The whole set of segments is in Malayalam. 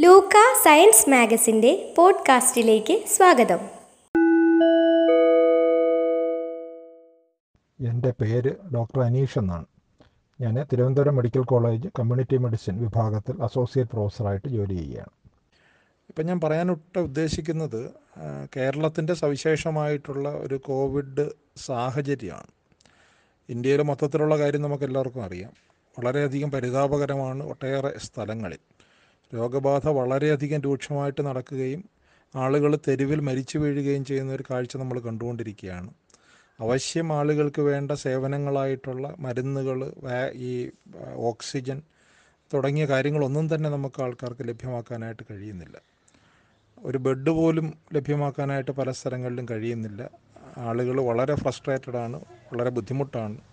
ലൂക്ക സയൻസ് മാഗസിന്റെ പോഡ്കാസ്റ്റിലേക്ക് സ്വാഗതം. എന്റെ പേര് ഡോക്ടർ അനീഷ് എന്നാണ്. ഞാൻ Thiruvananthapuram medical college community medicine വിഭാഗത്തിൽ അസോസിയേറ്റ് പ്രൊഫസറായിട്ട് ജോലി ചെയ്യുകയാണ്. ഇപ്പം ഞാൻ പറയാനൊട്ട് ഉദ്ദേശിക്കുന്നത് കേരളത്തിന്റെ സവിശേഷമായിട്ടുള്ള ഒരു കോവിഡ് സാഹചര്യമാണ്. ഇന്ത്യയിലെ മൊത്തത്തിലുള്ള കാര്യം നമുക്ക് എല്ലാവർക്കും അറിയാം. വളരെയധികം പരിതാപകരമാണ് ഒട്ടേറെ സ്ഥലങ്ങളിൽ. രോഗബാധ വളരെയധികം രൂക്ഷമായിട്ട് നടക്കുകയും ആളുകൾ തെരുവിൽ മരിച്ചു വീഴുകയും ചെയ്യുന്ന ഒരു കാഴ്ച നമ്മൾ കണ്ടുകൊണ്ടിരിക്കുകയാണ്. അവശ്യം ആളുകൾക്ക് വേണ്ട സേവനങ്ങളായിട്ടുള്ള മരുന്നുകൾ ഈ ഓക്സിജൻ തുടങ്ങിയ കാര്യങ്ങളൊന്നും തന്നെ നമുക്ക് ആൾക്കാർക്ക് ലഭ്യമാക്കാനായിട്ട് കഴിയുന്നില്ല. ഒരു ബെഡ് പോലും ലഭ്യമാക്കാനായിട്ട് പല സ്ഥലങ്ങളിലും കഴിയുന്നില്ല. ആളുകൾ വളരെ ഫ്രസ്ട്രേറ്റഡാണ് വളരെ ബുദ്ധിമുട്ടാണ്.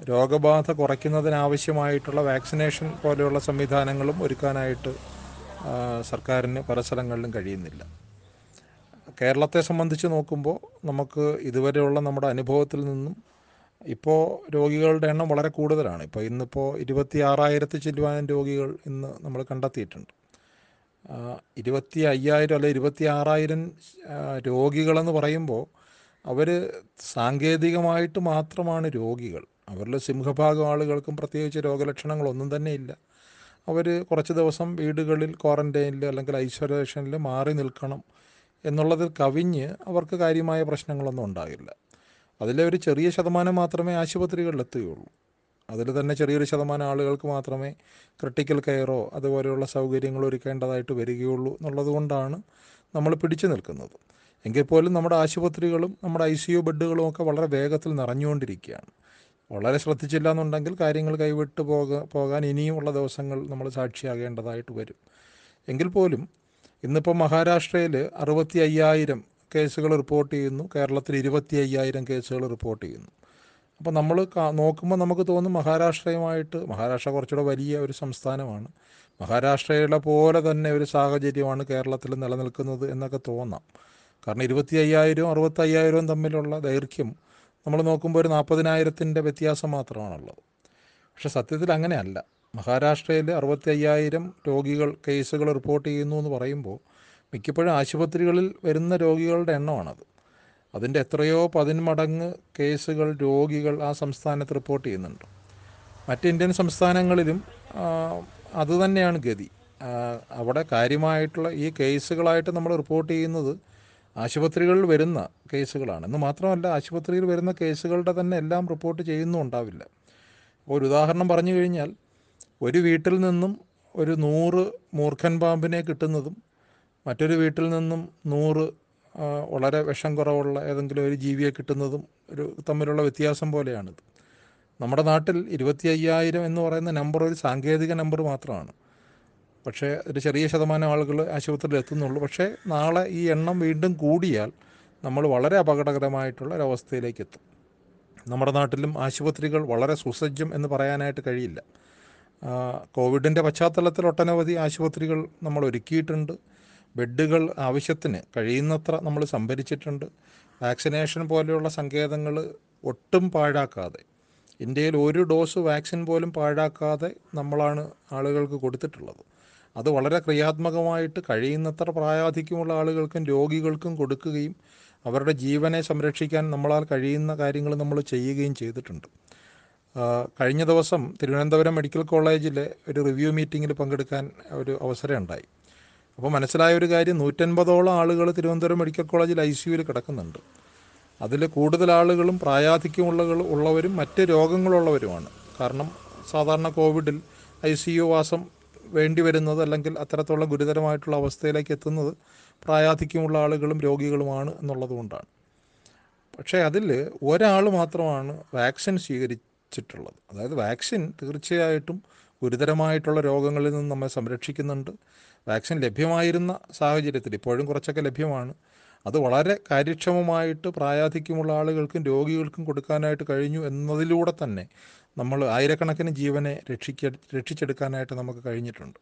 രോഗബാധ കുറയ്ക്കുന്നതിനാവശ്യമായിട്ടുള്ള വാക്സിനേഷൻ പോലെയുള്ള സംവിധാനങ്ങളും ഒരുക്കാനായിട്ട് സർക്കാരിന് പല സ്ഥലങ്ങളിലും കഴിയുന്നില്ല. കേരളത്തെ സംബന്ധിച്ച് നോക്കുമ്പോൾ നമുക്ക് ഇതുവരെയുള്ള നമ്മുടെ അനുഭവത്തിൽ നിന്നും ഇപ്പോൾ രോഗികളുടെ എണ്ണം വളരെ കൂടുതലാണ്. ഇപ്പോൾ ഇന്നിപ്പോൾ ഇരുപത്തി ആറായിരത്തി ചില്ലുവാനും രോഗികൾ ഇന്ന് നമ്മൾ കണ്ടെത്തിയിട്ടുണ്ട്. ഇരുപത്തി അയ്യായിരം അല്ലെ ഇരുപത്തി ആറായിരം രോഗികളെന്ന് പറയുമ്പോൾ അവർ സാങ്കേതികമായിട്ട് മാത്രമാണ് രോഗികൾ. അവരിൽ സിംഹഭാഗം ആളുകൾക്കും പ്രത്യേകിച്ച് രോഗലക്ഷണങ്ങളൊന്നും തന്നെ ഇല്ല. അവർ കുറച്ച് ദിവസം വീടുകളിൽ ക്വാറന്റൈനിൽ അല്ലെങ്കിൽ ഐസൊലേഷനിൽ മാറി നിൽക്കണം എന്നുള്ളതിൽ കവിഞ്ഞ് അവർക്ക് കാര്യമായ പ്രശ്നങ്ങളൊന്നും ഉണ്ടാകില്ല. അതിലെ ഒരു ചെറിയ ശതമാനം മാത്രമേ ആശുപത്രികളിൽ എത്തുകയുള്ളൂ. അതിൽ തന്നെ ചെറിയൊരു ശതമാനം ആളുകൾക്ക് മാത്രമേ ക്രിട്ടിക്കൽ കെയറോ അതുപോലെയുള്ള സൗകര്യങ്ങൾ ഒരുക്കേണ്ടതായിട്ട് വരികയുള്ളൂ എന്നുള്ളതുകൊണ്ടാണ് നമ്മൾ പിടിച്ചു നിൽക്കുന്നത്. എങ്കിൽ പോലും നമ്മുടെ ആശുപത്രികളും നമ്മുടെ ഐ സി യു ബെഡുകളും ഒക്കെ വളരെ വേഗത്തിൽ നിറഞ്ഞുകൊണ്ടിരിക്കുകയാണ്. വളരെ ശ്രദ്ധിച്ചില്ല എന്നുണ്ടെങ്കിൽ കാര്യങ്ങൾ കൈവിട്ട് പോക പോകാൻ ഇനിയുമുള്ള ദിവസങ്ങൾ നമ്മൾ സാക്ഷിയാകേണ്ടതായിട്ട് വരും. എങ്കിൽ പോലും ഇന്നിപ്പോൾ മഹാരാഷ്ട്രയിൽ അറുപത്തി അയ്യായിരം കേസുകൾ റിപ്പോർട്ട് ചെയ്യുന്നു. കേരളത്തിൽ ഇരുപത്തി അയ്യായിരം കേസുകൾ റിപ്പോർട്ട് ചെയ്യുന്നു. അപ്പോൾ നമ്മൾ നോക്കുമ്പോൾ നമുക്ക് തോന്നും മഹാരാഷ്ട്രയുമായിട്ട് മഹാരാഷ്ട്ര കുറച്ചുകൂടെ വലിയ ഒരു സംസ്ഥാനമാണ്. മഹാരാഷ്ട്രയുടെ പോലെ തന്നെ ഒരു സാഹചര്യമാണ് കേരളത്തിൽ നിലനിൽക്കുന്നത് എന്നൊക്കെ തോന്നാം. കാരണം ഇരുപത്തി അയ്യായിരവും അറുപത്തി അയ്യായിരവും തമ്മിലുള്ള ദൈർഘ്യം നമ്മൾ നോക്കുമ്പോൾ ഒരു നാൽപ്പതിനായിരത്തിന്റെ വ്യത്യാസം മാത്രമാണുള്ളത്. പക്ഷെ സത്യത്തിൽ അങ്ങനെയല്ല. മഹാരാഷ്ട്രയിൽ അറുപത്തി അയ്യായിരം രോഗികൾ കേസുകൾ റിപ്പോർട്ട് ചെയ്യുന്നു എന്ന് പറയുമ്പോൾ മിക്കപ്പോഴും ആശുപത്രികളിൽ വരുന്ന രോഗികളുടെ എണ്ണമാണത്. അതിന്റെ എത്രയോ പതിന്മടങ്ങ് കേസുകൾ രോഗികൾ ആ സംസ്ഥാനത്ത് റിപ്പോർട്ട് ചെയ്യുന്നുണ്ട്. മറ്റ് ഇന്ത്യൻ സംസ്ഥാനങ്ങളിലും അതുതന്നെയാണ് ഗതി. അവിടെ കാര്യമായിട്ടുള്ള ഈ കേസുകളായിട്ട് നമ്മൾ റിപ്പോർട്ട് ചെയ്യുന്നത് ആശുപത്രികളിൽ വരുന്ന കേസുകളാണ്. എന്ന് മാത്രമല്ല ആശുപത്രിയിൽ വരുന്ന കേസുകളുടെ തന്നെ എല്ലാം റിപ്പോർട്ട് ചെയ്യുന്നും ഉണ്ടാവില്ല. അപ്പോൾ ഒരു ഉദാഹരണം പറഞ്ഞു കഴിഞ്ഞാൽ ഒരു വീട്ടിൽ നിന്നും ഒരു നൂറ് മൂർഖൻ പാമ്പിനെ കിട്ടുന്നതും മറ്റൊരു വീട്ടിൽ നിന്നും നൂറ് വളരെ വിഷം കുറവുള്ള ഏതെങ്കിലും ഒരു ജീവിയെ കിട്ടുന്നതും ഒരു തമ്മിലുള്ള വ്യത്യാസം പോലെയാണിത്. നമ്മുടെ നാട്ടിൽ ഇരുപത്തി അയ്യായിരം എന്ന് പറയുന്ന നമ്പർ ഒരു സാങ്കേതിക നമ്പർ മാത്രമാണ്. പക്ഷേ ഒരു ചെറിയ ശതമാനം ആളുകൾ ആശുപത്രിയിൽ എത്തുന്നുള്ളൂ. പക്ഷേ നാളെ ഈ എണ്ണം വീണ്ടും കൂടിയാൽ നമ്മൾ വളരെ അപകടകരമായിട്ടുള്ള ഒരവസ്ഥയിലേക്ക് എത്തും. നമ്മുടെ നാട്ടിലും ആശുപത്രികൾ വളരെ സുസജ്ജം എന്ന് പറയാനായിട്ട് കഴിയില്ല. കോവിഡിന്റെ പശ്ചാത്തലത്തിൽ ഒട്ടനവധി ആശുപത്രികൾ നമ്മൾ ഒരുക്കിയിട്ടുണ്ട്. ബെഡുകൾ ആവശ്യത്തിന് കഴിയുന്നത്ര നമ്മൾ സംഭരിച്ചിട്ടുണ്ട്. വാക്സിനേഷൻ പോലെയുള്ള സങ്കേതങ്ങൾ ഒട്ടും പാഴാക്കാതെ ഇന്ത്യയിൽ ഒരു ഡോസ് വാക്സിൻ പോലും പാഴാക്കാതെ നമ്മളാണ് ആളുകൾക്ക് കൊടുത്തിട്ടുള്ളത്. അത് വളരെ ക്രിയാത്മകമായിട്ട് കഴിയുന്നത്ര പ്രായാധിക്യമുള്ള ആളുകൾക്കും രോഗികൾക്കും കൊടുക്കുകയും അവരുടെ ജീവനെ സംരക്ഷിക്കാൻ നമ്മളാൽ കഴിയുന്ന കാര്യങ്ങൾ നമ്മൾ ചെയ്യുകയും ചെയ്തിട്ടുണ്ട്. കഴിഞ്ഞ ദിവസം തിരുവനന്തപുരം മെഡിക്കൽ കോളേജിലെ ഒരു റിവ്യൂ മീറ്റിങ്ങിൽ പങ്കെടുക്കാൻ ഒരു അവസരം ഉണ്ടായി. അപ്പോൾ മനസ്സിലായ ഒരു കാര്യം നൂറ്റൻപതോളം ആളുകൾ തിരുവനന്തപുരം മെഡിക്കൽ കോളേജിൽ ഐ സിയുവിൽ കിടക്കുന്നുണ്ട്. അതിൽ കൂടുതൽ ആളുകളും പ്രായാധിക്യമുള്ള ഉള്ളവരും മറ്റ് രോഗങ്ങളുള്ളവരുമാണ്. കാരണം സാധാരണ കോവിഡിൽ ഐ സി യു വാസം വേണ്ടി വരുന്നത് അല്ലെങ്കിൽ അത്തരത്തിലുള്ള ഗുരുതരമായിട്ടുള്ള അവസ്ഥയിലേക്ക് എത്തുന്നത് പ്രായാധിക്യമുള്ള ആളുകളും രോഗികളുമാണ് എന്നുള്ളതുകൊണ്ടാണ് പക്ഷേ അതിൽ ഒരാൾ മാത്രമാണ് വാക്സിൻ സ്വീകരിച്ചിട്ടുള്ളത്. അതായത് വാക്സിൻ തീർച്ചയായിട്ടും ഗുരുതരമായിട്ടുള്ള രോഗങ്ങളിൽ നിന്ന് നമ്മെ സംരക്ഷിക്കുന്നുണ്ട്. വാക്സിൻ ലഭ്യമായിരുന്ന സാഹചര്യത്തിൽ ഇപ്പോഴും കുറച്ചൊക്കെ ലഭ്യമാണ്. അത് വളരെ കാര്യക്ഷമമായിട്ട് പ്രായാധിക്യമുള്ള ആളുകൾക്കും രോഗികൾക്കും കൊടുക്കാനായിട്ട് കഴിഞ്ഞു എന്നതിലൂടെ തന്നെ നമ്മൾ ആയിരക്കണക്കിന് ജീവനെ രക്ഷിക്ക രക്ഷിച്ചെടുക്കാനായിട്ട് നമുക്ക് കഴിഞ്ഞിട്ടുണ്ട്.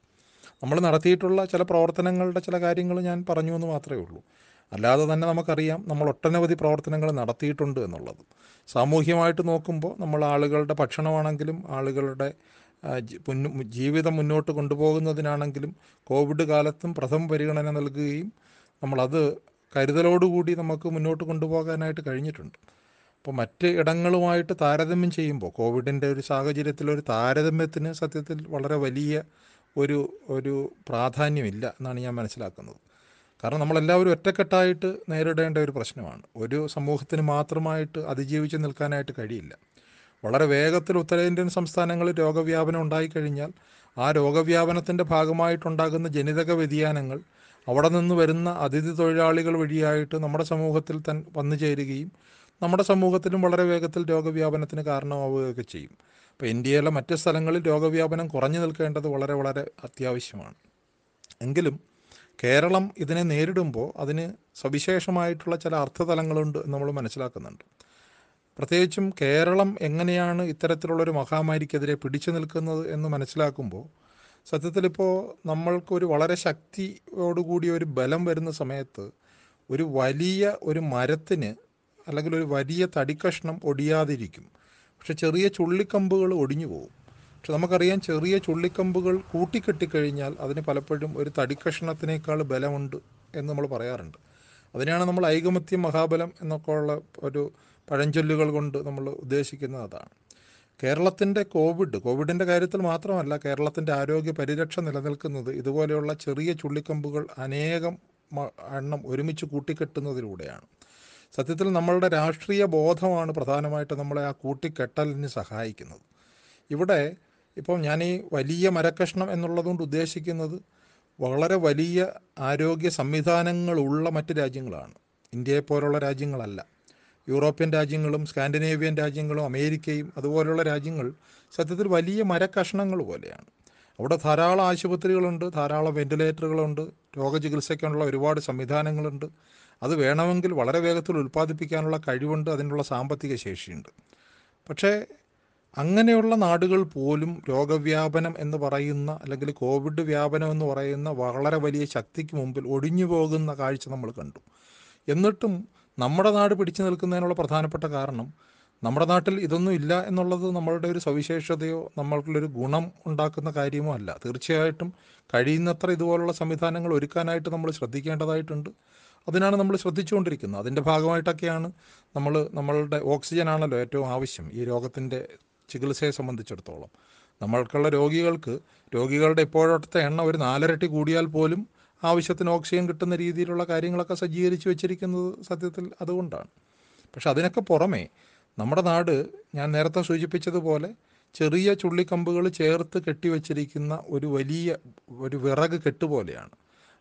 നമ്മൾ നടത്തിയിട്ടുള്ള ചില പ്രവർത്തനങ്ങളുടെ ചില കാര്യങ്ങൾ ഞാൻ പറഞ്ഞു എന്ന് മാത്രമേ ഉള്ളൂ. അല്ലാതെ തന്നെ നമുക്കറിയാം നമ്മൾ ഒട്ടനവധി പ്രവർത്തനങ്ങൾ നടത്തിയിട്ടുണ്ട് എന്നുള്ളത്. സാമൂഹ്യമായിട്ട് നോക്കുമ്പോൾ നമ്മൾ ആളുകളുടെ ഭക്ഷണമാണെങ്കിലും ആളുകളുടെ ജീവിതം മുന്നോട്ട് കൊണ്ടുപോകുന്നതിനാണെങ്കിലും കോവിഡ് കാലത്തും പ്രഥമ പരിഗണന നൽകുകയും നമ്മളത് കരുതലോടുകൂടി നമുക്ക് മുന്നോട്ട് കൊണ്ടുപോകാനായിട്ട് കഴിഞ്ഞിട്ടുണ്ട്. അപ്പോൾ മറ്റ് ഇടങ്ങളുമായിട്ട് താരതമ്യം ചെയ്യുമ്പോൾ കോവിഡിന്റെ ഒരു സാഹചര്യത്തിൽ ഒരു താരതമ്യത്തിന് സത്യത്തിൽ വളരെ വലിയ ഒരു ഒരു പ്രാധാന്യമില്ല എന്നാണ് ഞാൻ മനസ്സിലാക്കുന്നത്. കാരണം നമ്മളെല്ലാവരും ഒറ്റക്കെട്ടായിട്ട് നേരിടേണ്ട ഒരു പ്രശ്നമാണ്. ഒരു സമൂഹത്തിന് മാത്രമായിട്ട് അതിജീവിച്ച് നിൽക്കാനായിട്ട് കഴിയില്ല. വളരെ വേഗത്തിൽ ഉത്തരേന്ത്യൻ സംസ്ഥാനങ്ങളിൽ രോഗവ്യാപനം ഉണ്ടായിക്കഴിഞ്ഞാൽ ആ രോഗവ്യാപനത്തിന്റെ ഭാഗമായിട്ടുണ്ടാകുന്ന ജനിതക വ്യതിയാനങ്ങൾ അവിടെ നിന്ന് വരുന്ന അതിഥി തൊഴിലാളികൾ വഴിയായിട്ട് നമ്മുടെ സമൂഹത്തിൽ തൻ വന്നു ചേരുകയും നമ്മുടെ സമൂഹത്തിലും വളരെ വേഗത്തിൽ രോഗവ്യാപനത്തിന് കാരണമാവുകയൊക്കെ ചെയ്യും. അപ്പോൾ ഇന്ത്യയിലെ മറ്റ് സ്ഥലങ്ങളിൽ രോഗവ്യാപനം കുറഞ്ഞു നിൽക്കേണ്ടത് വളരെ വളരെ അത്യാവശ്യമാണ്. എങ്കിലും കേരളം ഇതിനെ നേരിടുമ്പോൾ അതിന് സവിശേഷമായിട്ടുള്ള ചില അർത്ഥതലങ്ങളുണ്ട് നമ്മൾ മനസ്സിലാക്കുന്നുണ്ട്. പ്രത്യേകിച്ചും കേരളം എങ്ങനെയാണ് ഇത്തരത്തിലുള്ളൊരു മഹാമാരിക്കെതിരെ പിടിച്ചു നിൽക്കുന്നത് എന്ന് മനസ്സിലാക്കുമ്പോൾ സത്യത്തിലിപ്പോൾ നമ്മൾക്കൊരു വളരെ ശക്തിയോടുകൂടി ഒരു ബലം വരുന്ന സമയത്ത് ഒരു വലിയ ഒരു മരത്തിന് അല്ലെങ്കിൽ ഒരു വലിയ തടിക്കഷ്ണം ഒടിയാതിരിക്കും. പക്ഷെ ചെറിയ ചുള്ളിക്കമ്പുകൾ ഒടിഞ്ഞു പോകും. പക്ഷെ നമുക്കറിയാം ചെറിയ ചുള്ളിക്കമ്പുകൾ കൂട്ടിക്കെട്ടിക്കഴിഞ്ഞാൽ അതിന് പലപ്പോഴും ഒരു തടിക്കഷ്ണത്തിനേക്കാൾ ബലമുണ്ട് എന്ന് നമ്മൾ പറയാറുണ്ട്. അതിനാണ് നമ്മൾ ഐകമത്യം മഹാബലം എന്നൊക്കെ ഉള്ള ഒരു പഴഞ്ചൊല്ലുകൾ കൊണ്ട് നമ്മൾ ഉദ്ദേശിക്കുന്നത് അതാണ്. കേരളത്തിന്റെ കോവിഡ് കോവിഡിന്റെ കാര്യത്തിൽ മാത്രമല്ല കേരളത്തിന്റെ ആരോഗ്യ പരിരക്ഷ നിലനിൽക്കുന്നത് ഇതുപോലെയുള്ള ചെറിയ ചുള്ളിക്കമ്പുകൾ അനേകം എണ്ണം ഒരുമിച്ച് കൂട്ടിക്കെട്ടുന്നതിലൂടെയാണ്. സത്യത്തിൽ നമ്മളുടെ രാഷ്ട്രീയ ബോധമാണ് പ്രധാനമായിട്ട് നമ്മളെ ആ കൂട്ടിക്കെട്ടലിന് സഹായിക്കുന്നത്. ഇവിടെ ഇപ്പം ഞാൻ ഈ വലിയ മരക്കഷ്ണം എന്നുള്ളതുകൊണ്ട് ഉദ്ദേശിക്കുന്നത് വളരെ വലിയ ആരോഗ്യ സംവിധാനങ്ങളുള്ള മറ്റ് രാജ്യങ്ങളാണ്. ഇന്ത്യയെ പോലുള്ള രാജ്യങ്ങളല്ല. യൂറോപ്യൻ രാജ്യങ്ങളും സ്കാൻഡിനേവിയൻ രാജ്യങ്ങളും അമേരിക്കയും അതുപോലെയുള്ള രാജ്യങ്ങൾ സത്യത്തിൽ വലിയ മരക്കഷ്ണങ്ങൾ പോലെയാണ്. അവിടെ ധാരാളം ആശുപത്രികളുണ്ട് ധാരാളം വെന്റിലേറ്ററുകളുണ്ട് രോഗചികിത്സയ്ക്കാനുള്ള ഒരുപാട് സംവിധാനങ്ങളുണ്ട്. അത് വേണമെങ്കിൽ വളരെ വേഗത്തിൽ ഉൽപ്പാദിപ്പിക്കാനുള്ള കഴിവുണ്ട് അതിനുള്ള സാമ്പത്തിക ശേഷിയുണ്ട്. പക്ഷേ അങ്ങനെയുള്ള നാടുകൾ പോലും രോഗവ്യാപനം എന്ന് പറയുന്ന അല്ലെങ്കിൽ കോവിഡ് വ്യാപനം എന്ന് പറയുന്ന വളരെ വലിയ ശക്തിക്ക് മുമ്പിൽ ഒടിഞ്ഞു പോകുന്ന കാഴ്ച നമ്മൾ കണ്ടു. എന്നിട്ടും നമ്മുടെ നാട് പിടിച്ചു നിൽക്കുന്നതിനുള്ള പ്രധാനപ്പെട്ട കാരണം നമ്മുടെ നാട്ടിൽ ഇതൊന്നും ഇല്ല എന്നുള്ളത് നമ്മളുടെ ഒരു സവിശേഷതയോ നമ്മൾക്കുള്ളൊരു ഗുണം ഉണ്ടാക്കുന്ന കാര്യമോ അല്ല. തീർച്ചയായിട്ടും കഴിയുന്നത്ര ഇതുപോലുള്ള സംവിധാനങ്ങൾ ഒരുക്കാനായിട്ട് നമ്മൾ ശ്രദ്ധിക്കേണ്ടതായിട്ടുണ്ട്. അതിനാണ് നമ്മൾ ശ്രദ്ധിച്ചുകൊണ്ടിരിക്കുന്നത്. അതിന്റെ ഭാഗമായിട്ടൊക്കെയാണ് നമ്മൾ നമ്മളുടെ ഓക്സിജൻ ആണല്ലോ ഏറ്റവും ആവശ്യം ഈ രോഗത്തിന്റെ ചികിത്സയെ സംബന്ധിച്ചിടത്തോളം. നമ്മൾക്കുള്ള രോഗികൾക്ക് രോഗികളുടെ ഇപ്പോഴത്തെ എണ്ണം ഒരു നാലരട്ടി കൂടിയാൽ പോലും ആവശ്യത്തിന് ഓക്സിജൻ കിട്ടുന്ന രീതിയിലുള്ള കാര്യങ്ങളൊക്കെ സജ്ജീകരിച്ച് വെച്ചിരിക്കുന്നത് സത്യത്തിൽ അതുകൊണ്ടാണ്. പക്ഷെ അതിനൊക്കെ പുറമേ നമ്മുടെ നാട് ഞാൻ നേരത്തെ സൂചിപ്പിച്ചതുപോലെ ചെറിയ ചുള്ളിക്കമ്പുകൾ ചേർത്ത് കെട്ടിവെച്ചിരിക്കുന്ന ഒരു വലിയ ഒരു വിറക് കെട്ടുപോലെയാണ്.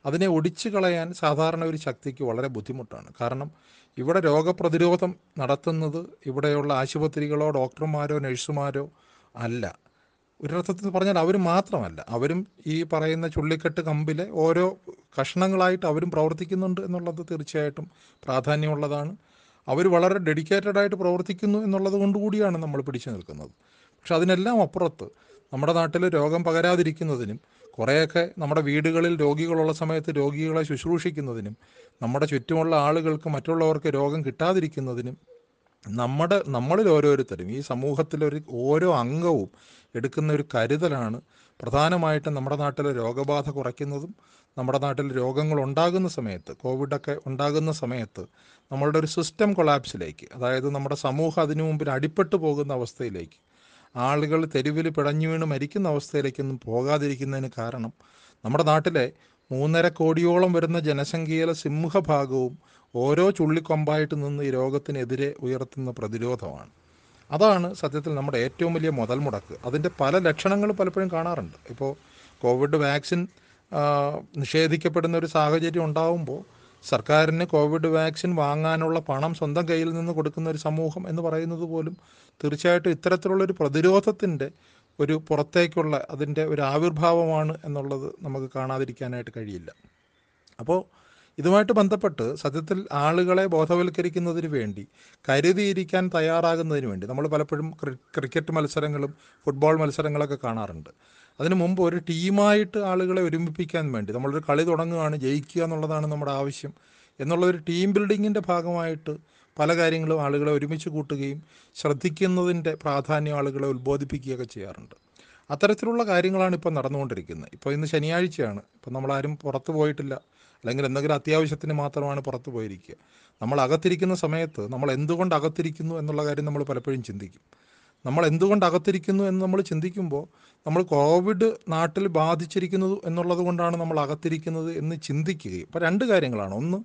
അതിനെ ഒടിച്ചു കളയാൻ സാധാരണ ഒരു ശക്തിക്ക് വളരെ ബുദ്ധിമുട്ടാണ്. കാരണം ഇവിടെ രോഗപ്രതിരോധം നടത്തുന്നത് ഇവിടെയുള്ള ആശുപത്രികളോ ഡോക്ടർമാരോ നഴ്സുമാരോ അല്ല. ഒരർത്ഥത്തിൽ പറഞ്ഞാൽ അവർ മാത്രമല്ല. അവരും ഈ പറയുന്ന ചുള്ളിക്കെട്ട് കമ്പിലെ ഓരോ കഷ്ണങ്ങളായിട്ട് അവരും പ്രവർത്തിക്കുന്നുണ്ട് എന്നുള്ളത് തീർച്ചയായിട്ടും പ്രാധാന്യമുള്ളതാണ്. അവർ വളരെ ഡെഡിക്കേറ്റഡ് ആയിട്ട് പ്രവർത്തിക്കുന്നു എന്നുള്ളത് കൊണ്ടുകൂടിയാണ് നമ്മൾ പിടിച്ചു നിൽക്കുന്നത്. പക്ഷെ അതിനെല്ലാം അപ്പുറത്ത് നമ്മുടെ നാട്ടിൽ രോഗം പകരാതിരിക്കുന്നതിനും കുറേയൊക്കെ നമ്മുടെ വീടുകളിൽ രോഗികളുള്ള സമയത്ത് രോഗികളെ ശുശ്രൂഷിക്കുന്നതിനും നമ്മുടെ ചുറ്റുമുള്ള ആളുകൾക്ക് മറ്റുള്ളവർക്ക് രോഗം കിട്ടാതിരിക്കുന്നതിനും നമ്മുടെ നമ്മളിൽ ഓരോരുത്തരും ഈ സമൂഹത്തിലൊരു ഓരോ അംഗവും എടുക്കുന്ന ഒരു കരുതലാണ്. പ്രധാനമായിട്ടും നമ്മുടെ നാട്ടിലെ രോഗബാധ കുറയ്ക്കുന്നതും നമ്മുടെ നാട്ടിൽ രോഗങ്ങൾ ഉണ്ടാകുന്ന സമയത്ത് കോവിഡൊക്കെ ഉണ്ടാകുന്ന സമയത്ത് നമ്മളുടെ ഒരു സിസ്റ്റം കൊളാപ്സിലേക്ക് അതായത് നമ്മുടെ സമൂഹം അതിനു മുമ്പിൽ അടിപ്പെട്ടു പോകുന്ന അവസ്ഥയിലേക്ക് ആളുകൾ തെരുവിൽ പിടഞ്ഞു വീണ് മരിക്കുന്ന അവസ്ഥയിലേക്കൊന്നും പോകാതിരിക്കുന്നതിന് കാരണം നമ്മുടെ നാട്ടിലെ മൂന്നര കോടിയോളം വരുന്ന ജനസംഖ്യയിലെ സിംഹഭാഗവും ഓരോ ചുള്ളിക്കൊമ്പായിട്ട് നിന്ന് ഈ രോഗത്തിനെതിരെ ഉയർത്തുന്ന പ്രതിരോധമാണ്. അതാണ് സത്യത്തിൽ നമ്മുടെ ഏറ്റവും വലിയ മുതൽ മുടക്ക്. അതിന്റെ പല ലക്ഷണങ്ങൾ പലപ്പോഴും കാണാറുണ്ട്. ഇപ്പോൾ കോവിഡ് വാക്സിൻ നിഷേധിക്കപ്പെടുന്ന ഒരു സാഹചര്യം ഉണ്ടാവുമ്പോൾ സർക്കാരിന് കോവിഡ് വാക്സിൻ വാങ്ങാനുള്ള പണം സ്വന്തം കയ്യിൽ നിന്ന് കൊടുക്കുന്ന ഒരു സമൂഹം എന്ന് പറയുന്നത് പോലും തീർച്ചയായിട്ടും ഇത്തരത്തിലുള്ളൊരു പ്രതിരോധത്തിന്റെ ഒരു പുറത്തേക്കുള്ള അതിന്റെ ഒരു ആവിർഭാവമാണ് എന്നുള്ളത് നമുക്ക് കാണാതിരിക്കാനായിട്ട് കഴിയില്ല. അപ്പോൾ ഇതുമായിട്ട് ബന്ധപ്പെട്ട് സത്യത്തിൽ ആളുകളെ ബോധവൽക്കരിക്കുന്നതിന് വേണ്ടി കരുതിയിരിക്കാൻ തയ്യാറാകുന്നതിന് വേണ്ടി നമ്മൾ പലപ്പോഴും ക്രിക്കറ്റ് മത്സരങ്ങളും ഫുട്ബോൾ മത്സരങ്ങളൊക്കെ കാണാറുണ്ട്. അതിനു മുമ്പ് ഒരു ടീമായിട്ട് ആളുകളെ ഒരുമിപ്പിക്കാൻ വേണ്ടി നമ്മളൊരു കളി തുടങ്ങുകയാണ് ജയിക്കുക എന്നുള്ളതാണ് നമ്മുടെ ആവശ്യം എന്നുള്ളൊരു ടീം ബിൽഡിങ്ങിന്റെ ഭാഗമായിട്ട് പല കാര്യങ്ങളും ആളുകളെ ഒരുമിച്ച് കൂട്ടുകയും ശ്രദ്ധിക്കുന്നതിന്റെ പ്രാധാന്യം ആളുകളെ ഉത്ബോധിപ്പിക്കുകയൊക്കെ ചെയ്യാറുണ്ട്. അത്തരത്തിലുള്ള കാര്യങ്ങളാണ് ഇപ്പോൾ നടന്നുകൊണ്ടിരിക്കുന്നത്. ഇപ്പോൾ ഇന്ന് ശനിയാഴ്ചയാണ്. ഇപ്പം നമ്മളാരും പുറത്ത് പോയിട്ടില്ല. അല്ലെങ്കിൽ എന്തെങ്കിലും അത്യാവശ്യത്തിന് മാത്രമാണ് പുറത്തു പോയിരിക്കുക. നമ്മൾ അകത്തിരിക്കുന്ന സമയത്ത് നമ്മൾ എന്തുകൊണ്ട് അകത്തിരിക്കുന്നു എന്നുള്ള കാര്യം നമ്മൾ പലപ്പോഴും ചിന്തിക്കും. നമ്മൾ എന്തുകൊണ്ട് അകത്തിരിക്കുന്നു എന്ന് നമ്മൾ ചിന്തിക്കുമ്പോൾ നമ്മൾ കോവിഡ് നാട്ടിൽ ബാധിച്ചിരിക്കുന്നു എന്നുള്ളത് കൊണ്ടാണ് നമ്മൾ അകത്തിരിക്കുന്നത് എന്ന് ചിന്തിക്കുകയും. അപ്പോൾ രണ്ട് കാര്യങ്ങളാണ്. ഒന്ന്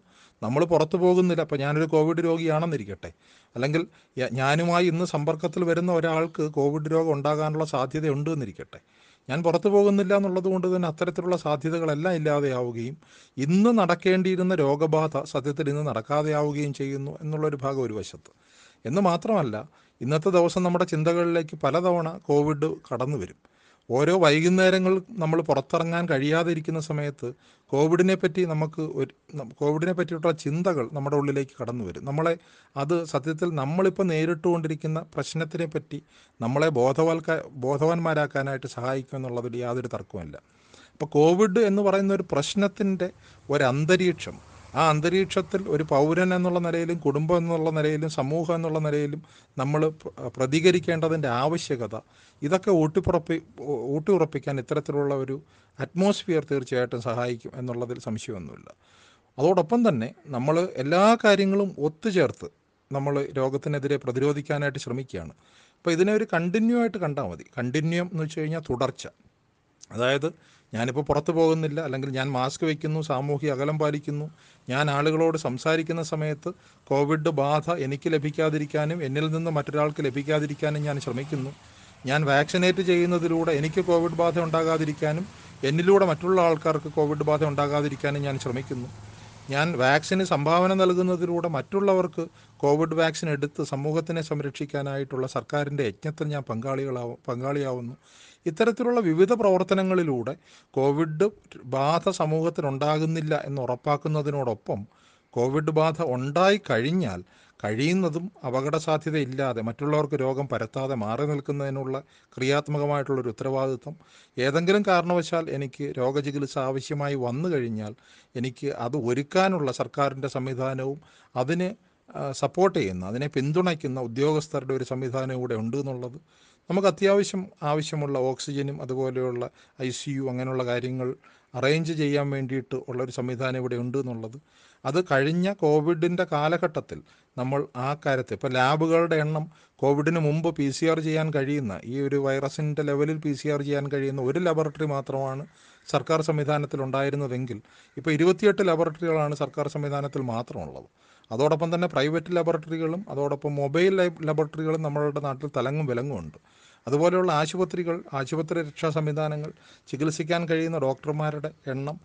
നമ്മൾ പുറത്തു പോകുന്നില്ല. അപ്പോൾ ഞാനൊരു കോവിഡ് രോഗിയാണെന്നിരിക്കട്ടെ. അല്ലെങ്കിൽ ഞാനുമായി ഇന്ന് സമ്പർക്കത്തിൽ വരുന്ന ഒരാൾക്ക് കോവിഡ് രോഗം ഉണ്ടാകാനുള്ള സാധ്യതയുണ്ട് എന്നിരിക്കട്ടെ. ഞാൻ പുറത്തു പോകുന്നില്ല എന്നുള്ളത് കൊണ്ട് തന്നെ അത്തരത്തിലുള്ള സാധ്യതകളെല്ലാം ഇല്ലാതെയാവുകയും ഇന്ന് നടക്കേണ്ടിയിരുന്ന രോഗബാധ സത്യത്തിൽ ഇന്ന് നടക്കാതെയാവുകയും ചെയ്യുന്നു എന്നുള്ളൊരു ഭാഗം ഒരു വശത്ത്. എന്ന് മാത്രമല്ല ഇന്നത്തെ ദിവസം നമ്മുടെ ചിന്തകളിലേക്ക് പലതവണ കോവിഡ് കടന്നു വരും ഓരോ വൈകുന്നേരങ്ങൾ നമ്മൾ പുറത്തിറങ്ങാൻ കഴിയാതിരിക്കുന്ന സമയത്ത് കോവിഡിനെ പറ്റി നമുക്ക് ഒരു കോവിഡിനെ പറ്റിയിട്ടുള്ള ചിന്തകൾ നമ്മുടെ ഉള്ളിലേക്ക് കടന്നു വരും. നമ്മളെ അത് സത്യത്തിൽ നമ്മളിപ്പോൾ നേരിട്ടുകൊണ്ടിരിക്കുന്ന പ്രശ്നത്തിനെ പറ്റി നമ്മളെ ബോധവൽക്ക ബോധവാന്മാരാക്കാനായിട്ട് സഹായിക്കും എന്നുള്ളതിൽ യാതൊരു തർക്കവുമില്ല. അപ്പോൾ കോവിഡ് എന്ന് പറയുന്ന ഒരു പ്രശ്നത്തിന്റെ ഒരു അന്തരീക്ഷം ആ അന്തരീക്ഷത്തിൽ ഒരു പൗരൻ എന്നുള്ള നിലയിലും കുടുംബം എന്നുള്ള നിലയിലും സമൂഹം എന്നുള്ള നിലയിലും നമ്മൾ പ്ര- പ്രതികരിക്കേണ്ടതിന്റെ ആവശ്യകത ഇതൊക്കെ ഊട്ടിപ്പുറപ്പി ഊട്ടിയുറപ്പിക്കാൻ ഇത്തരത്തിലുള്ള ഒരു അറ്റ്മോസ്ഫിയർ തീർച്ചയായിട്ടും സഹായിക്കും എന്നുള്ളതിൽ സംശയമൊന്നുമില്ല. അതോടൊപ്പം തന്നെ നമ്മൾ എല്ലാ കാര്യങ്ങളും ഒത്തുചേർത്ത് നമ്മൾ രോഗത്തിനെതിരെ പ്രതിരോധിക്കാനായിട്ട് ശ്രമിക്കുകയാണ്. അപ്പോൾ ഇതിനെ ഒരു കണ്ടിന്യൂ ആയിട്ട് കണ്ടാൽ മതി. കണ്ടിന്യൂ എന്ന് വെച്ച് കഴിഞ്ഞാൽ തുടർച്ച. അതായത് ഞാനിപ്പോൾ പുറത്തു പോകുന്നില്ല അല്ലെങ്കിൽ ഞാൻ മാസ്ക് വയ്ക്കുന്നു സാമൂഹിക അകലം പാലിക്കുന്നു ഞാൻ ആളുകളോട് സംസാരിക്കുന്ന സമയത്ത് കോവിഡ് ബാധ എനിക്ക് ലഭിക്കാതിരിക്കാനും എന്നിൽ നിന്ന് മറ്റൊരാൾക്ക് ലഭിക്കാതിരിക്കാനും ഞാൻ ശ്രമിക്കുന്നു. ഞാൻ വാക്സിനേറ്റ് ചെയ്യുന്നതിലൂടെ എനിക്ക് കോവിഡ് ബാധ ഉണ്ടാകാതിരിക്കാനും എന്നിലൂടെ മറ്റുള്ള ആൾക്കാർക്ക് കോവിഡ് ബാധ ഉണ്ടാകാതിരിക്കാനും ഞാൻ ശ്രമിക്കുന്നു. ഞാൻ വാക്സിന് സംഭാവന നൽകുന്നതിലൂടെ മറ്റുള്ളവർക്ക് കോവിഡ് വാക്സിൻ എടുത്ത് സമൂഹത്തിനെ സംരക്ഷിക്കാനായിട്ടുള്ള സർക്കാരിന്റെ യജ്ഞത്തിൽ ഞാൻ പങ്കാളികളാവും പങ്കാളിയാവുന്നു. ഇത്തരത്തിലുള്ള വിവിധ പ്രവർത്തനങ്ങളിലൂടെ കോവിഡ് ബാധ സമൂഹത്തിനുണ്ടാകുന്നില്ല എന്ന് ഉറപ്പാക്കുന്നതിനോടൊപ്പം കോവിഡ് ബാധ ഉണ്ടായി കഴിഞ്ഞാൽ കഴിയുന്നതും അപകട സാധ്യതയില്ലാതെ മറ്റുള്ളവർക്ക് രോഗം പരത്താതെ മാറി നിൽക്കുന്നതിനുള്ള ക്രിയാത്മകമായിട്ടുള്ളൊരു ഉത്തരവാദിത്വം. ഏതെങ്കിലും കാരണവശാൽ എനിക്ക് രോഗചികിത്സ ആവശ്യമായി വന്നു കഴിഞ്ഞാൽ എനിക്ക് അത് ഒരുക്കാനുള്ള സർക്കാരിന്റെ സംവിധാനവും അതിന് സപ്പോർട്ട് ചെയ്യുന്ന അതിനെ പിന്തുണയ്ക്കുന്ന ഉദ്യോഗസ്ഥരുടെ ഒരു സംവിധാനം കൂടെ ഉണ്ട് എന്നുള്ളത് നമുക്ക് അത്യാവശ്യം ആവശ്യമുള്ള ഓക്സിജനും അതുപോലെയുള്ള ഐ സി യു അങ്ങനെയുള്ള കാര്യങ്ങൾ അറേഞ്ച് ചെയ്യാൻ വേണ്ടിയിട്ട് ഉള്ളൊരു സംവിധാനം ഇവിടെ ഉണ്ട് എന്നുള്ളത്. അത് കഴിഞ്ഞ കോവിഡിന്റെ കാലഘട്ടത്തിൽ നമ്മൾ ആ കാര്യത്തിൽ ഇപ്പോൾ ലാബുകളുടെ എണ്ണം കോവിഡിന് മുമ്പ് പി സി ആർ ചെയ്യാൻ കഴിയുന്ന ഈ ഒരു വൈറസിന്റെ ലെവലിൽ പി സി ആർ ചെയ്യാൻ കഴിയുന്ന ഒരു ലബോറട്ടറി മാത്രമാണ് സർക്കാർ സംവിധാനത്തിൽ ഉണ്ടായിരുന്നതെങ്കിൽ ഇപ്പോൾ ഇരുപത്തിയെട്ട് ലബോറട്ടറികളാണ് സർക്കാർ സംവിധാനത്തിൽ മാത്രമുള്ളത്. അതോടൊപ്പം തന്നെ പ്രൈവറ്റ് ലബോറട്ടറികളും അതോടൊപ്പം മൊബൈൽ ലൈബ് ലബോറട്ടറികളും നമ്മളുടെ നാട്ടിൽ തലങ്ങും വിലങ്ങും ഉണ്ട്. അതുപോലെയുള്ള ആശുപത്രികൾ ആശുപത്രി രക്ഷാ സംവിധാനങ്ങൾ ചികിത്സിക്കാൻ കഴിയുന്ന ഡോക്ടർമാരുടെ എണ്ണം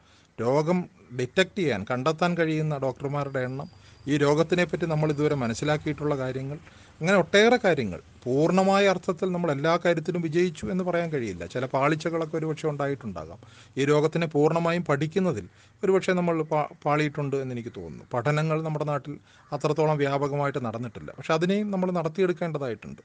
രോഗം ഡിറ്റക്റ്റ് ചെയ്യാൻ കണ്ടെത്താൻ കഴിയുന്ന ഡോക്ടർമാരുടെ എണ്ണം ഈ രോഗത്തിനെപ്പറ്റി നമ്മൾ ഇതുവരെ മനസ്സിലാക്കിയിട്ടുള്ള കാര്യങ്ങൾ അങ്ങനെ ഒട്ടേറെ കാര്യങ്ങൾ. പൂർണമായ അർത്ഥത്തിൽ നമ്മൾ എല്ലാ കാര്യത്തിലും വിജയിച്ചു എന്ന് പറയാൻ കഴിയില്ല. ചില പാളിച്ചകളൊക്കെ ഒരുപക്ഷെ ഉണ്ടായിട്ടുണ്ടാകാം. ഈ രോഗത്തിനെ പൂർണമായും പഠിക്കുന്നതിൽ ഒരുപക്ഷെ നമ്മൾ പാളിയിട്ടുണ്ട് എന്ന് എനിക്ക് തോന്നുന്നു. പഠനങ്ങൾ നമ്മുടെ നാട്ടിൽ അത്രത്തോളം വ്യാപകമായിട്ട് നടന്നിട്ടില്ല. പക്ഷെ അതിനെയും നമ്മൾ നടത്തിയെടുക്കേണ്ടതായിട്ടുണ്ട്.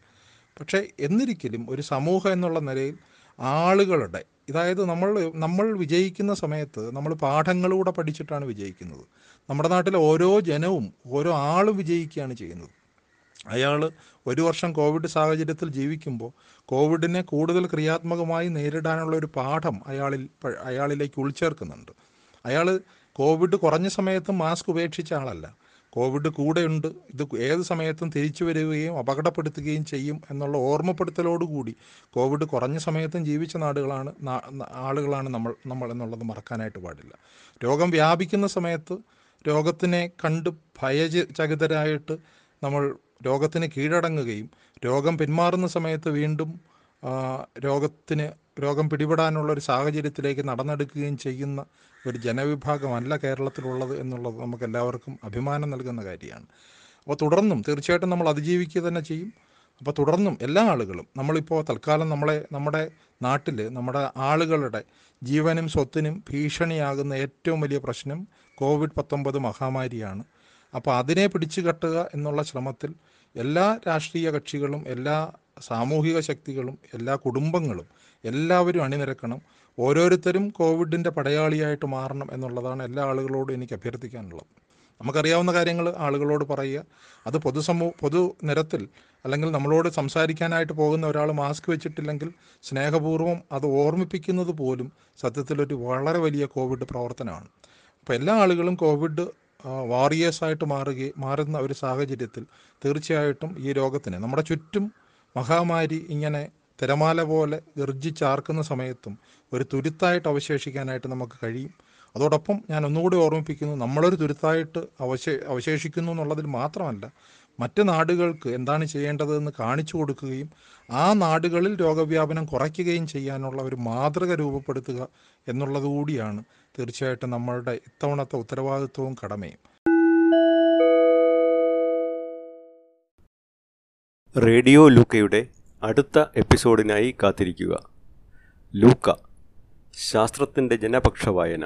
പക്ഷേ എന്നിരിക്കലും ഒരു സമൂഹം എന്നുള്ള നിലയിൽ ആളുകളുടെ അതായത് നമ്മൾ നമ്മൾ വിജയിക്കുന്ന സമയത്ത് നമ്മൾ പാഠങ്ങളിലൂടെ പഠിച്ചിട്ടാണ് വിജയിക്കുന്നത്. നമ്മുടെ നാട്ടിലെ ഓരോ ജനവും ഓരോ ആളും വിജയിക്കുകയാണ് ചെയ്യുന്നത്. അയാൾ ഒരു വർഷം കോവിഡ് സാഹചര്യത്തിൽ ജീവിക്കുമ്പോൾ കോവിഡിനെ കൂടുതൽ ക്രിയാത്മകമായി നേരിടാനുള്ള ഒരു പാഠം അയാളിൽ അയാളിലേക്ക് ഉൾച്ചേർക്കുന്നുണ്ട്. അയാൾ കോവിഡ് കുറഞ്ഞ സമയത്ത് മാസ്ക് ഉപേക്ഷിച്ച ആളല്ല. കോവിഡ് കൂടെയുണ്ട്. ഇത് ഏത് സമയത്തും തിരിച്ചു വരികയും അപകടപ്പെടുത്തുകയും ചെയ്യും എന്നുള്ള ഓർമ്മപ്പെടുത്തലോടുകൂടി കോവിഡ് കുറഞ്ഞ സമയത്തും ജീവിച്ച നാടുകളാണ് ആളുകളാണ് നമ്മൾ നമ്മൾ എന്നുള്ളത് മറക്കാനായിട്ട് പാടില്ല. രോഗം വ്യാപിക്കുന്ന സമയത്ത് രോഗത്തിനെ കണ്ട് ഭയചകിതരായിട്ട് നമ്മൾ രോഗത്തിന് കീഴടങ്ങുകയും രോഗം പിന്മാറുന്ന സമയത്ത് വീണ്ടും രോഗത്തിന് രോഗം പിടിപെടാനുള്ള ഒരു സാഹചര്യത്തിലേക്ക് നടന്നെടുക്കുകയും ചെയ്യുന്ന ഒരു ജനവിഭാഗമല്ല കേരളത്തിലുള്ളത് എന്നുള്ളത് നമുക്ക് എല്ലാവർക്കും അഭിമാനം നൽകുന്ന കാര്യമാണ്. അപ്പോൾ തുടർന്നും തീർച്ചയായിട്ടും നമ്മൾ അതിജീവിക്കുക തന്നെ ചെയ്യും. അപ്പോൾ തുടർന്നും എല്ലാ ആളുകളും നമ്മളിപ്പോൾ തൽക്കാലം നമ്മളെ നമ്മുടെ നാട്ടിൽ നമ്മുടെ ആളുകളുടെ ജീവനും സ്വത്തിനും ഭീഷണിയാകുന്ന ഏറ്റവും വലിയ പ്രശ്നം കോവിഡ് പത്തൊമ്പത് മഹാമാരിയാണ്. അപ്പോൾ അതിനെ പിടിച്ചു കെട്ടുക എന്നുള്ള ശ്രമത്തിൽ എല്ലാ രാഷ്ട്രീയ കക്ഷികളും എല്ലാ സാമൂഹിക ശക്തികളും എല്ലാ കുടുംബങ്ങളും എല്ലാവരും അണിനിരക്കണം. ഓരോരുത്തരും കോവിഡിന്റെ പടയാളിയായിട്ട് മാറണം എന്നുള്ളതാണ് എല്ലാ ആളുകളോടും എനിക്ക് അഭ്യർത്ഥിക്കാനുള്ളത്. നമുക്കറിയാവുന്ന കാര്യങ്ങൾ ആളുകളോട് പറയുക. അത് പൊതു നിരത്തിൽ അല്ലെങ്കിൽ നമ്മളോട് സംസാരിക്കാനായിട്ട് പോകുന്ന ഒരാൾ മാസ്ക് വെച്ചിട്ടില്ലെങ്കിൽ സ്നേഹപൂർവം അത് ഓർമ്മിപ്പിക്കുന്നത് പോലും സത്യത്തിലൊരു വളരെ വലിയ കോവിഡ് പ്രവർത്തനമാണ്. അപ്പോൾ എല്ലാ ആളുകളും കോവിഡ് വാറിയേഴ്സായിട്ട് മാറുകയും മാറുന്ന ഒരു സാഹചര്യത്തിൽ തീർച്ചയായിട്ടും ഈ രോഗത്തിന് നമ്മുടെ ചുറ്റും മഹാമാരി ഇങ്ങനെ തിരമാല പോലെ ഗർജിച്ചാർക്കുന്ന സമയത്തും ഒരു തുരുത്തായിട്ട് അവശേഷിക്കാനായിട്ട് നമുക്ക് കഴിയും. അതോടൊപ്പം ഞാൻ ഒന്നുകൂടി ഓർമ്മിപ്പിക്കുന്നു നമ്മളൊരു തുരുത്തായിട്ട് അവശേ അവശേഷിക്കുന്നു എന്നുള്ളതിൽ മാത്രമല്ല മറ്റ് നാടുകൾക്ക് എന്താണ് ചെയ്യേണ്ടതെന്ന് കാണിച്ചു കൊടുക്കുകയും ആ നാടുകളിൽ രോഗവ്യാപനം കുറയ്ക്കുകയും ചെയ്യാനുള്ള ഒരു മാതൃക രൂപപ്പെടുത്തുക എന്നുള്ളത് കൂടിയാണ് തീർച്ചയായിട്ടും നമ്മളുടെ ഇത്തവണത്തെ ഉത്തരവാദിത്വവും കടമയും. റേഡിയോ ലൂക്കയുടെ അടുത്ത എപ്പിസോഡിനായി കാത്തിരിക്കുക. ലൂക്ക ശാസ്ത്രത്തിന്റെ ജനപക്ഷ വായന